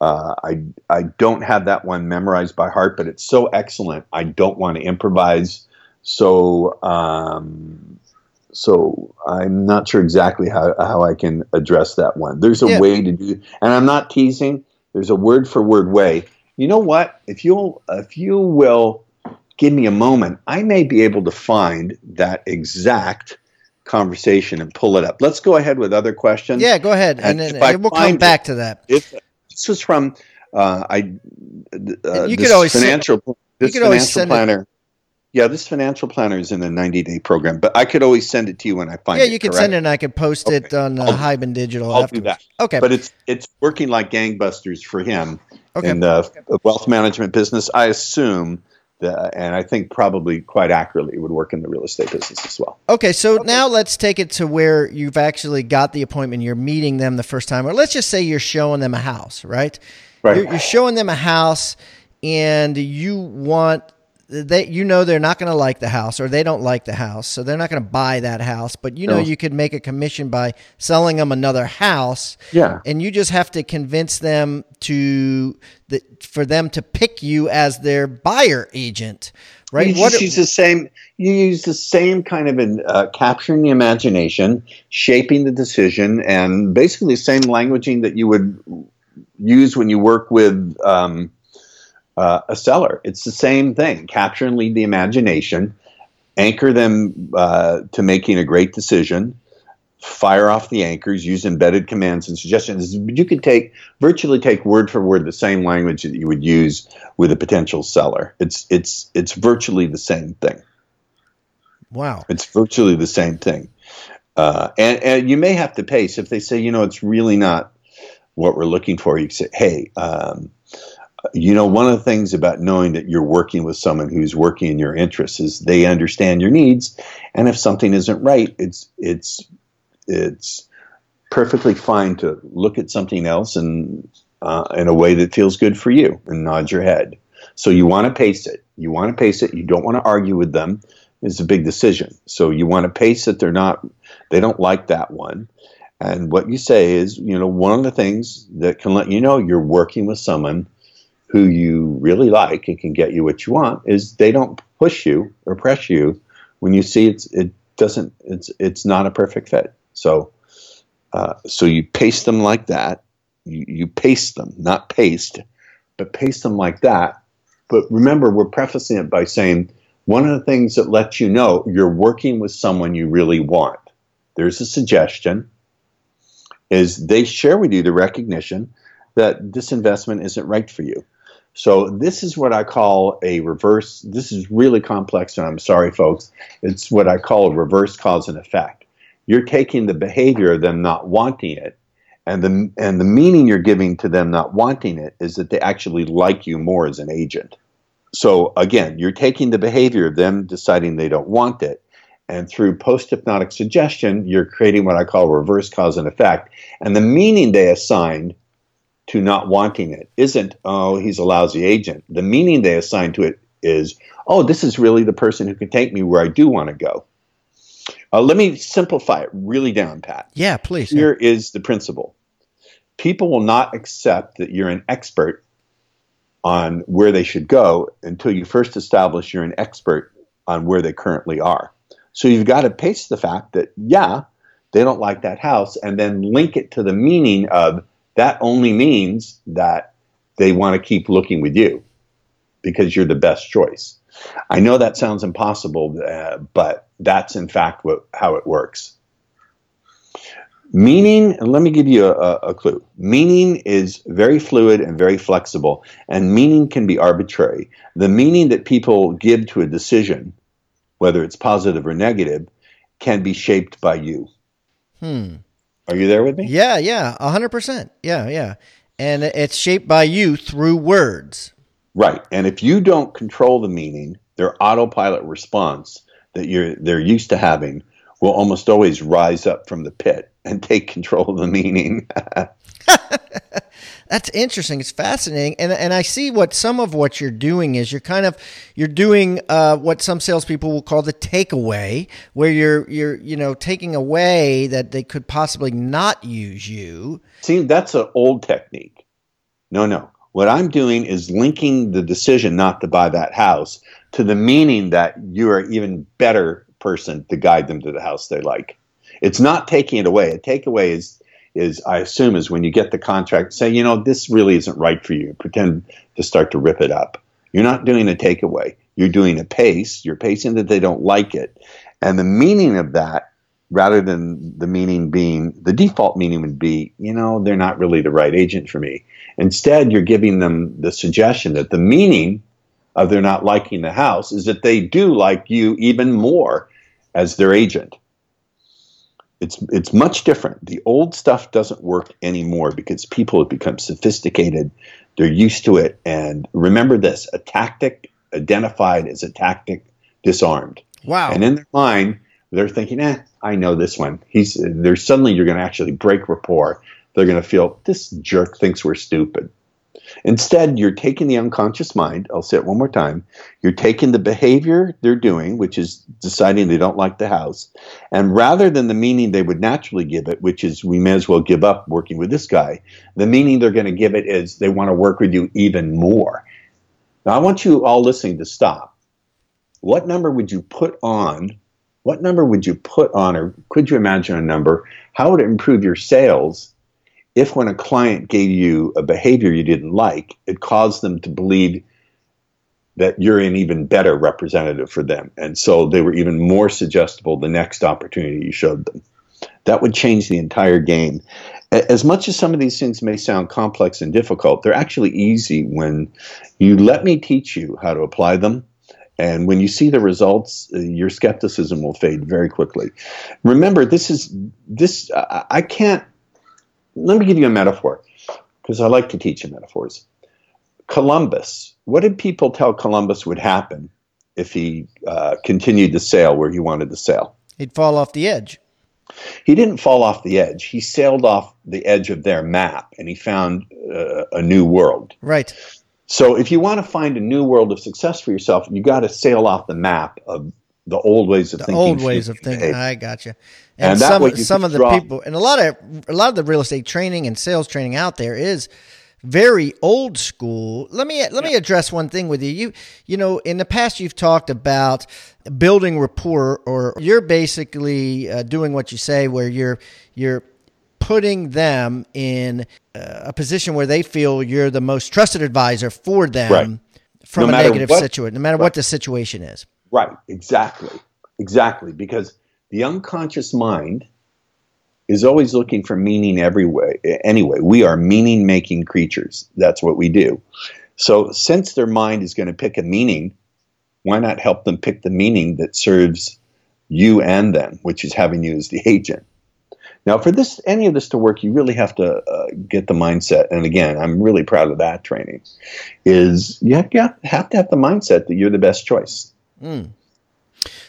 Uh, I I don't have that one memorized by heart, but it's so excellent. I don't want to improvise. So um, so I'm not sure exactly how, how I can address that one. There's a yeah. way to do, and I'm not teasing. There's a word for word way. You know what? If you'll if you will give me a moment, I may be able to find that exact conversation and pull it up. Let's go ahead with other questions. Yeah, go ahead, and, and, and we'll come back to that. If, this was from uh, I. Uh, you could always financial. Send, this you could financial planner. It. Yeah, this financial planner is in a 90 day program, but I could always send it to you when I find yeah, it. Yeah, you can send it and I could post okay. it on uh, Hiban Digital. I'll afterwards. do that. Okay. But it's it's working like gangbusters for him okay. in the wealth management business. I assume uh, and I think probably quite accurately would work in the real estate business as well. Okay, so okay. now let's take it to where you've actually got the appointment. You're meeting them the first time, or let's just say you're showing them a house, right? Right. You're, you're showing them a house, and you want they you know they're not going to like the house or they don't like the house so they're not going to buy that house. But you know no. you could make a commission by selling them another house yeah. and you just have to convince them to the, for them to pick you as their buyer agent right? You what use the same you use the same kind of in, uh, capturing the imagination shaping the decision and basically the same languaging that you would use when you work with um, uh, a seller. It's the same thing. Capture and lead the imagination, anchor them uh, to making a great decision, fire off the anchors, use embedded commands and suggestions. You could take virtually take word for word the same language that you would use with a potential seller. It's it's it's virtually the same thing. Wow. It's virtually the same thing. Uh, and, and you may have to pace if they say, you know, it's really not what we're looking for. You say, hey, um, you know, one of the things about knowing that you're working with someone who's working in your interests is they understand your needs, and if something isn't right, it's it's it's perfectly fine to look at something else and uh, in a way that feels good for you and nod your head. So you want to pace it. You want to pace it. You don't want to argue with them. It's a big decision. So you want to pace it. They're not. They don't like that one. And what you say is, you know, one of the things that can let you know you're working with someone who you really like and can get you what you want is they don't push you or press you when you see it's it doesn't it's it's not a perfect fit. So uh, so you paste them like that. You, you paste them, not paste, but paste them like that. But remember, we're prefacing it by saying one of the things that lets you know you're working with someone you really want. There's a suggestion. Is they share with you the recognition that this investment isn't right for you. So this is what I call a reverse. This is really complex, and I'm sorry, folks. It's what I call a reverse cause and effect. You're taking the behavior of them not wanting it, and the and the meaning you're giving to them not wanting it is that they actually like you more as an agent. So again, you're taking the behavior of them deciding they don't want it, and through post hypnotic suggestion, you're creating what I call reverse cause and effect. And the meaning they assigned to not wanting it isn't, oh, he's a lousy agent. The meaning they assign to it is, oh, this is really the person who can take me where I do want to go. Uh, let me simplify it really down, Pat. Yeah, please. Here yeah. is the principle people will not accept that you're an expert on where they should go until you first establish you're an expert on where they currently are. So you've got to pace the fact that, yeah, they don't like that house, and then link it to the meaning of that only means that they want to keep looking with you because you're the best choice. I know that sounds impossible, uh, but that's in fact what, how it works. Meaning, let me give you a, a, clue. Meaning is very fluid and very flexible, and meaning can be arbitrary. The meaning that people give to a decision, whether it's positive or negative, can be shaped by you. Hmm. Are you there with me? Yeah, yeah, 100%. Yeah, yeah. And it's shaped by you through words. Right. And if you don't control the meaning, their autopilot response that you're they're used to having will almost always rise up from the pit and take control of the meaning. That's interesting. It's fascinating, and and I see what some of what you're doing is you're kind of you're doing uh, what some salespeople will call the takeaway, where you're you're you know taking away that they could possibly not use you. See, that's an old technique. No, no. What I'm doing is linking the decision not to buy that house to the meaning that you are even better person to guide them to the house they like. It's not taking it away. A takeaway is is I assume is when you get the contract, say, you know, this really isn't right for you. Pretend to start to rip it up. You're not doing a takeaway. You're doing a pace. You're pacing that they don't like it. And the meaning of that, rather than the meaning being the default meaning would be, you know, they're not really the right agent for me. Instead, you're giving them the suggestion that the meaning of they're not liking the house is that they do like you even more as their agent it's it's much different. The old stuff doesn't work anymore because people have become sophisticated. They're used to it. And remember this: a tactic identified as a tactic disarmed. Wow. And in their mind, they're thinking, "Eh, I know this one." He's. There's suddenly you're going to actually break rapport. They're going to feel this jerk thinks we're stupid. Instead, you're taking the unconscious mind, I'll say it one more time. You're taking the behavior they're doing, which is deciding they don't like the house, and rather than the meaning they would naturally give it, which is we may as well give up working with this guy, the meaning they're going to give it is they want to work with you even more. Now, I want you all listening to stop. What number would you put on? What number would you put on, or could you imagine a number? How would it improve your sales if when a client gave you a behavior you didn't like, it caused them to believe that you're an even better representative for them. And so they were even more suggestible the next opportunity you showed them. That would change the entire game. As much as some of these things may sound complex and difficult, they're actually easy when you let me teach you how to apply them. And when you see the results, uh, your skepticism will fade very quickly. Remember, this is this. I can't let me give you a metaphor because I like to teach in metaphors. Columbus, what did people tell Columbus would happen if he uh, continued to sail where he wanted to sail? He'd fall off the edge. He didn't fall off the edge. He sailed off the edge of their map and he found uh, a new world. Right. So if you want to find a new world of success for yourself, you got to sail off the map of the old ways of the thinking. Old ways of thinking. I got you. And, and some some of the draw. people and a lot of a lot of the real estate training and sales training out there is very old school. Let me let me address one thing with you. You you know, in the past you've talked about building rapport or you're basically uh, doing what you say where you're you're putting them in uh, a position where they feel you're the most trusted advisor for them right. from no a negative situation, no matter right. what the situation is. Right, exactly. Exactly. Because the unconscious mind is always looking for meaning every way. Anyway, we are meaning making creatures. That's what we do. So, since their mind is going to pick a meaning, why not help them pick the meaning that serves you and them, which is having you as the agent? Now, for this, any of this to work, you really have to uh, get the mindset. And again, I'm really proud of that training. Is you have, you have to have the mindset that you're the best choice. Mm.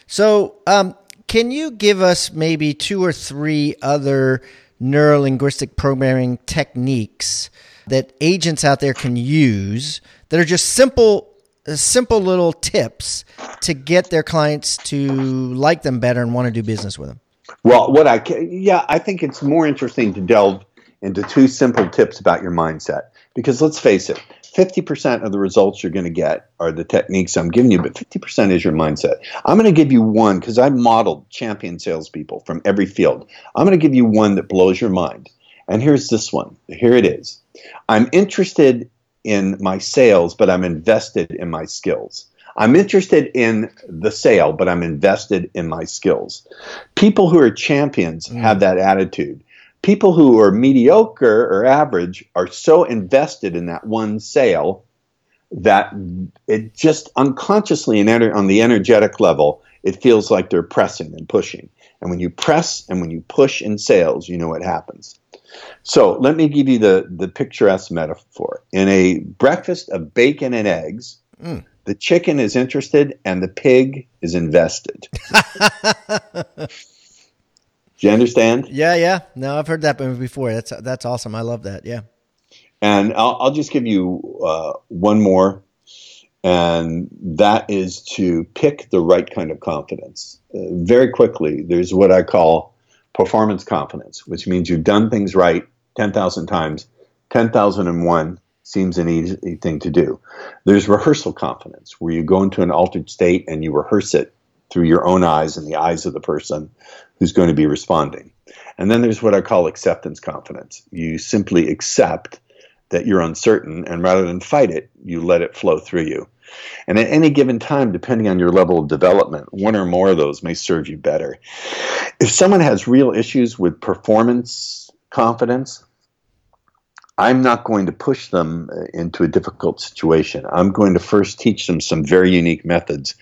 So, um, can you give us maybe two or three other neurolinguistic programming techniques that agents out there can use that are just simple uh, simple little tips to get their clients to like them better and want to do business with them? Well, what I can, yeah, I think it's more interesting to delve into two simple tips about your mindset because let's face it, 50% of the results you're going to get are the techniques I'm giving you, but 50% is your mindset. I'm going to give you one because I've modeled champion salespeople from every field. I'm going to give you one that blows your mind. And here's this one. Here it is. I'm interested in my sales, but I'm invested in my skills. I'm interested in the sale, but I'm invested in my skills. People who are champions mm. have that attitude. People who are mediocre or average are so invested in that one sale that it just unconsciously and on the energetic level, it feels like they're pressing and pushing. And when you press and when you push in sales, you know what happens. So let me give you the, the picturesque metaphor. In a breakfast of bacon and eggs, mm. the chicken is interested and the pig is invested. Do you understand? Yeah, yeah. No, I've heard that before. That's that's awesome. I love that. Yeah. And I'll, I'll just give you uh, one more, and that is to pick the right kind of confidence. Uh, very quickly, there's what I call performance confidence, which means you've done things right 10,000 times. 10,001 seems an easy thing to do. There's rehearsal confidence, where you go into an altered state and you rehearse it through your own eyes and the eyes of the person who's going to be responding. And then there's what I call acceptance confidence. You simply accept that you're uncertain, and rather than fight it, you let it flow through you. And at any given time, depending on your level of development, one or more of those may serve you better. If someone has real issues with performance confidence, I'm not going to push them uh, into a difficult situation. I'm going to first teach them some very unique methods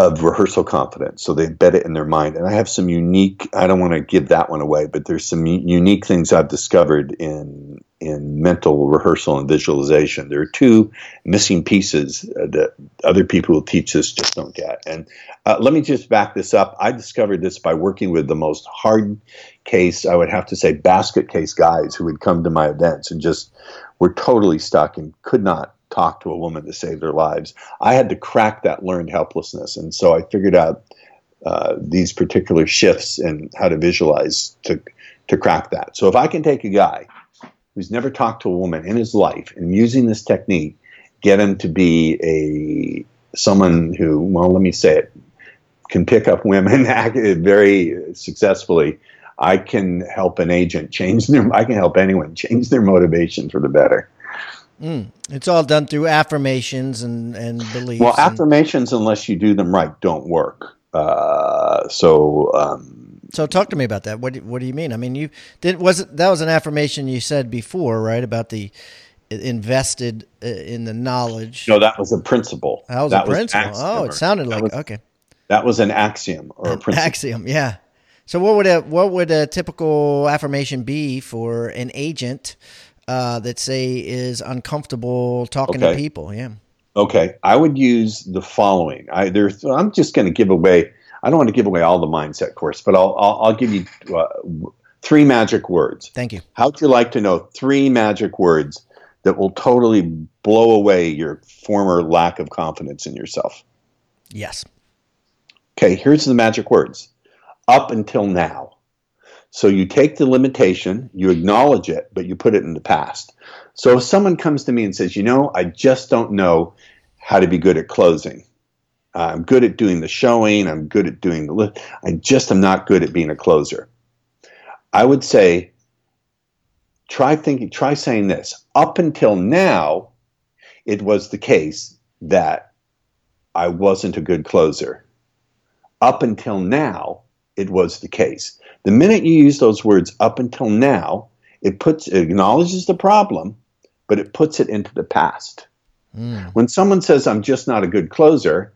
of rehearsal confidence. So they embed it in their mind. And I have some unique, I don't want to give that one away, but there's some unique things I've discovered in, in mental rehearsal and visualization. There are two missing pieces uh, that other people who teach this just don't get. And uh, let me just back this up. I discovered this by working with the most hard case, I would have to say, basket case guys who would come to my events and just were totally stuck and could not talk to a woman to save their lives. I had to crack that learned helplessness. And so I figured out uh, these particular shifts and how to visualize to, to crack that. So if I can take a guy who's never talked to a woman in his life and using this technique, get him to be a someone who, well, let me say it, can pick up women very successfully. I can help an agent change their. I can help anyone change their motivation for the better. Mm. It's all done through affirmations and, and beliefs. Well, affirmations, unless you do them right, don't work. Uh, so, um, so talk to me about that. What do, what do you mean? I mean, you did was it, that was an affirmation you said before, right? About the invested uh, in the knowledge. No, that was a principle. That was that a principle. oh, it sounded like was, okay. That was an axiom or an a principle. Axiom, yeah. So what would a what would a typical affirmation be for an agent uh, that say is uncomfortable talking okay. to people. Yeah. Okay, I would use the following. I there's I'm just going to give away. I don't want to give away all the mindset course, but I'll I'll, I'll give you uh, three magic words. Thank you. How'd you like to know three magic words that will totally blow away your former lack of confidence in yourself? Yes. Okay, here's the magic words. Up until now. So you take the limitation, you acknowledge it, but you put it in the past. So if someone comes to me and says, you know, I just don't know how to be good at closing. I'm good at doing the showing. I'm good at doing the. I just am not good at being a closer. I would say, try thinking, try saying this. Up until now, it was the case that I wasn't a good closer. Up until now, it was the case. The minute you use those words up until now, it puts it acknowledges the problem, but it puts it into the past. Mm. When someone says I'm just not a good closer,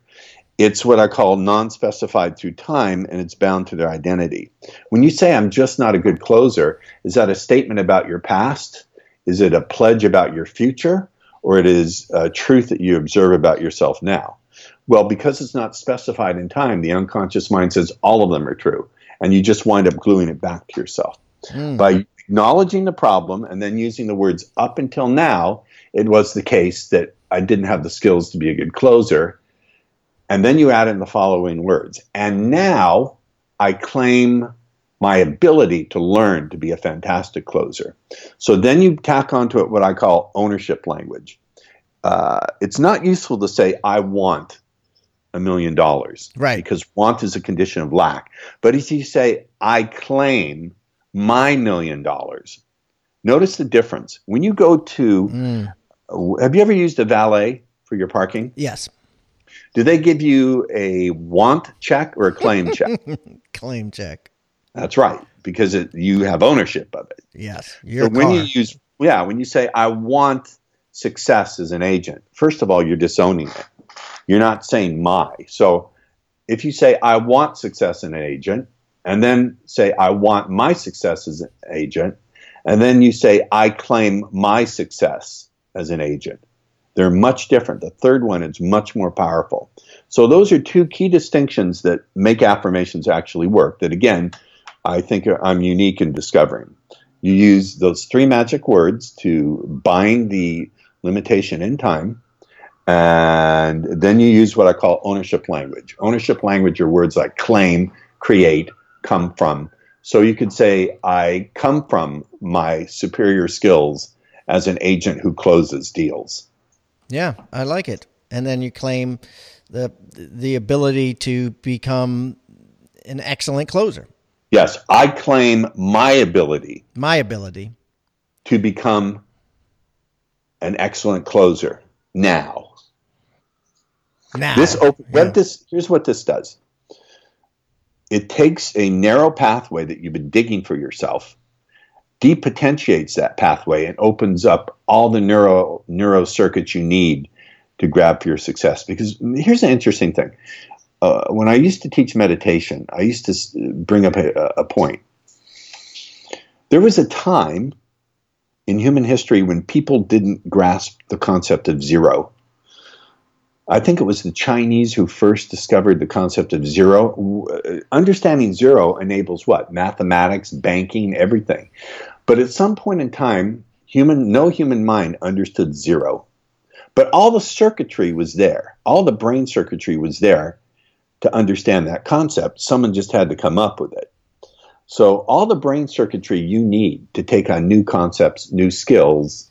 it's what I call non-specified through time and it's bound to their identity. When you say I'm just not a good closer, is that a statement about your past? Is it a pledge about your future? Or it is a truth that you observe about yourself now? Well, because it's not specified in time, the unconscious mind says all of them are true and you just wind up gluing it back to yourself. Mm. By acknowledging the problem and then using the words up until now, it was the case that I didn't have the skills to be a good closer. And then you add in the following words. And now I claim my ability to learn to be a fantastic closer. So then you tack onto it what I call ownership language. Uh, it's not useful to say, I want a million dollars. Right. Because want is a condition of lack. But if you say, I claim my million dollars, notice the difference. When you go to mm. have you ever used a valet for your parking? Yes. Do they give you a want check or a claim check? claim check. That's right, because it, you have ownership of it. Yes. Your so when you use, yeah, when you say, I want success as an agent, first of all, you're disowning it. You're not saying my. So if you say, I want success as an agent, and then say, I want my success as an agent, and then you say, I claim my success as an agent. They're much different. The third one is much more powerful. So, those are two key distinctions that make affirmations actually work. That again, I think I'm unique in discovering. You use those three magic words to bind the limitation in time, and then you use what I call ownership language. Ownership language are words like claim, create, come from. So you could say, I come from my superior skills as an agent who closes deals. Yeah, I like it. And then you claim the the ability to become an excellent closer. Yes, I claim my ability. My ability to become an excellent closer now. Now, this open, yeah. this here's what this does. It takes a narrow pathway that you've been digging for yourself, depotentiates that pathway, and opens up all the neuro neuro circuits you need to grab for your success. Because here's an interesting thing: uh, when I used to teach meditation, I used to bring up a, a point. There was a time in human history when people didn't grasp the concept of zero I think it was the Chinese who first discovered the concept of zero. Understanding zero enables what? Mathematics, banking, everything. But at some point in time, human no human mind understood zero. But all the circuitry was there. All the brain circuitry was there to understand that concept. Someone just had to come up with it. So all the brain circuitry you need to take on new concepts, new skills,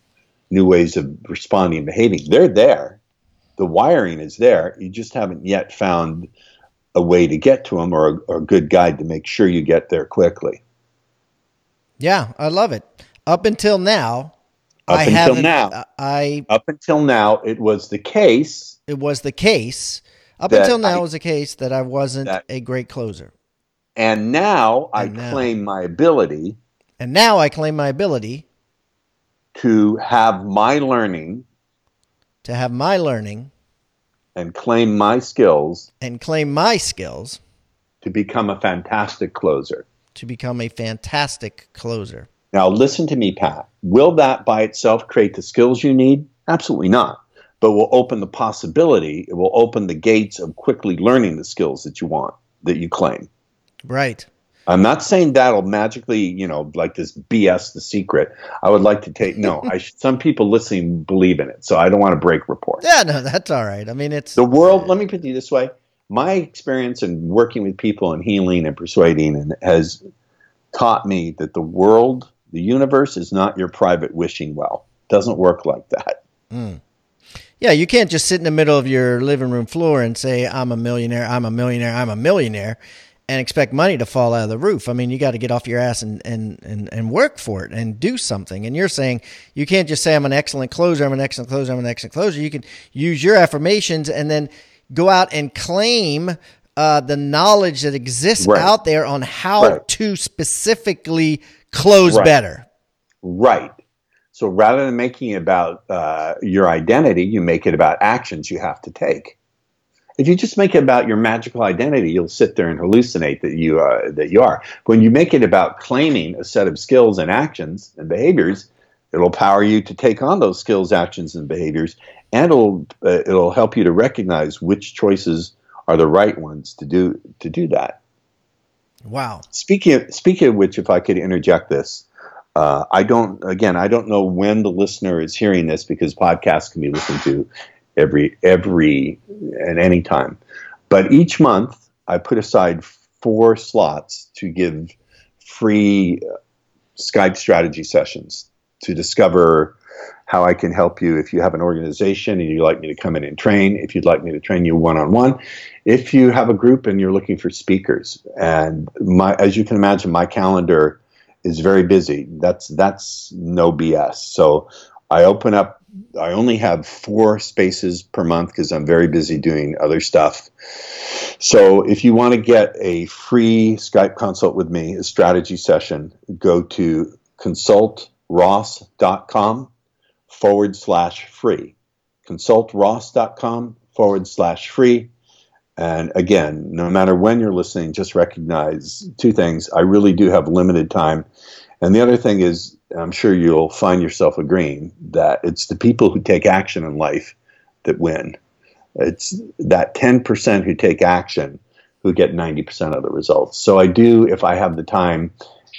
new ways of responding and behaving, they're there the wiring is there. You just haven't yet found a way to get to them or a, or a good guide to make sure you get there quickly. Yeah, I love it. Up until now, up I until now, uh, I up until now, it was the case. It was the case. Up until now, I, it was the case that I wasn't that, a great closer. And now and I now, claim my ability. And now I claim my ability to have my learning to have my learning and claim my skills and claim my skills to become a fantastic closer. To become a fantastic closer. Now, listen to me, Pat. Will that by itself create the skills you need? Absolutely not. But will open the possibility, it will open the gates of quickly learning the skills that you want, that you claim. Right. I'm not saying that'll magically, you know, like this BS, the secret. I would like to take no. I some people listening believe in it, so I don't want to break report. Yeah, no, that's all right. I mean, it's the world. Let me put it this way: my experience in working with people and healing and persuading, and has taught me that the world, the universe, is not your private wishing well. It doesn't work like that. Mm. Yeah, you can't just sit in the middle of your living room floor and say, "I'm a millionaire. I'm a millionaire. I'm a millionaire." And expect money to fall out of the roof. I mean, you got to get off your ass and, and, and, and work for it and do something. And you're saying you can't just say, I'm an excellent closer, I'm an excellent closer, I'm an excellent closer. You can use your affirmations and then go out and claim uh, the knowledge that exists right. out there on how right. to specifically close right. better. Right. So rather than making it about uh, your identity, you make it about actions you have to take. If you just make it about your magical identity, you'll sit there and hallucinate that you uh, that you are. When you make it about claiming a set of skills and actions and behaviors, it'll power you to take on those skills, actions, and behaviors, and it'll uh, it'll help you to recognize which choices are the right ones to do to do that. Wow. Speaking of, speaking of which, if I could interject this, uh, I don't again I don't know when the listener is hearing this because podcasts can be listened to every every at any time. But each month, I put aside four slots to give free Skype strategy sessions to discover how I can help you if you have an organization and you'd like me to come in and train, if you'd like me to train you one on one, if you have a group and you're looking for speakers. And my, as you can imagine, my calendar is very busy. That's that's no BS. So I open up. I only have four spaces per month because I'm very busy doing other stuff. So if you want to get a free Skype consult with me, a strategy session, go to consultross.com forward slash free. Consultross.com forward slash free. And again, no matter when you're listening, just recognize two things. I really do have limited time. And the other thing is, I'm sure you'll find yourself agreeing that it's the people who take action in life that win. It's that 10% who take action who get 90% of the results. So I do, if I have the time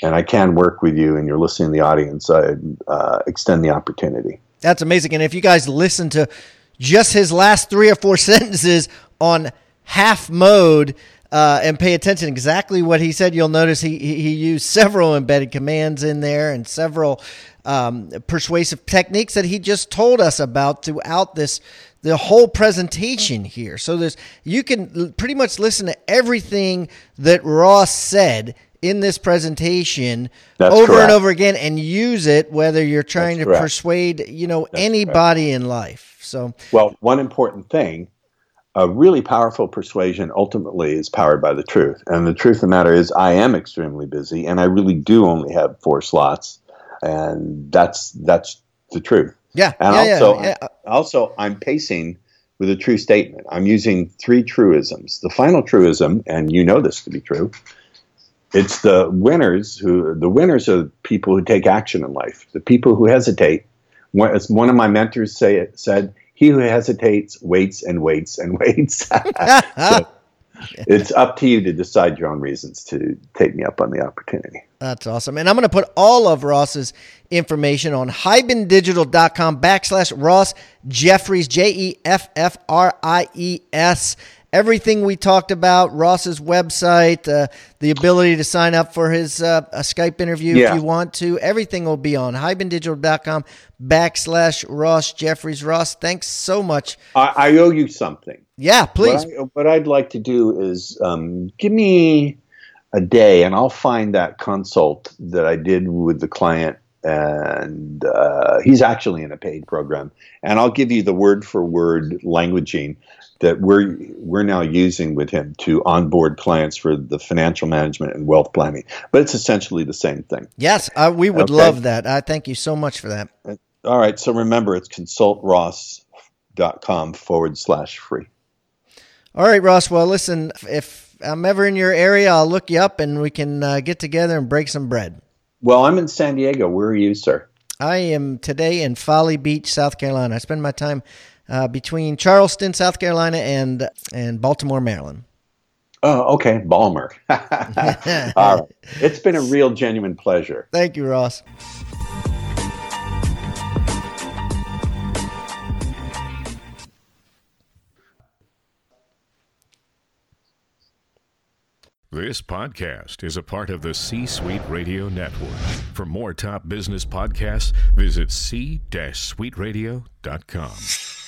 and I can work with you and you're listening to the audience, I uh, extend the opportunity. That's amazing. And if you guys listen to just his last three or four sentences on half mode, uh, and pay attention exactly what he said, you'll notice he, he used several embedded commands in there and several um, persuasive techniques that he just told us about throughout this the whole presentation here. So there's you can pretty much listen to everything that Ross said in this presentation That's over correct. and over again and use it whether you're trying That's to correct. persuade, you know, That's anybody correct. in life. So Well, one important thing a really powerful persuasion ultimately is powered by the truth. And the truth of the matter is, I am extremely busy, and I really do only have four slots, and that's that's the truth. Yeah, and yeah, also, yeah, yeah. also, I'm pacing with a true statement. I'm using three truisms. The final truism, and you know this to be true, it's the winners who the winners are people who take action in life. The people who hesitate. As one of my mentors say, said, he who hesitates waits and waits and waits. so it's up to you to decide your own reasons to take me up on the opportunity. That's awesome. And I'm going to put all of Ross's information on hibandigital.com backslash Ross Jeffries, J E F F R I E S everything we talked about, Ross's website, uh, the ability to sign up for his uh, a Skype interview yeah. if you want to. Everything will be on hibandigital.com backslash Ross Jeffries. Ross, thanks so much. I, I owe you something. Yeah, please. What, I, would like to do is um, give me a day and I'll find that consult that I did with the client and uh, he's actually in a paid program. And I'll give you the word for word languaging that we're we're now using with him to onboard clients for the financial management and wealth planning. But it's essentially the same thing. Yes, uh, we would okay. love that. I thank you so much for that. All right. So remember, it's consultross.com forward slash free. All right, Ross. Well, listen, if I'm ever in your area, I'll look you up and we can uh, get together and break some bread. Well, I'm in San Diego. Where are you, sir? I am today in Folly Beach, South Carolina. I spend my time uh, between Charleston, South Carolina, and and Baltimore, Maryland. Oh, okay, Balmer. All right, it's been a real, genuine pleasure. Thank you, Ross. This podcast is a part of the C Suite Radio Network. For more top business podcasts, visit c-suiteradio.com.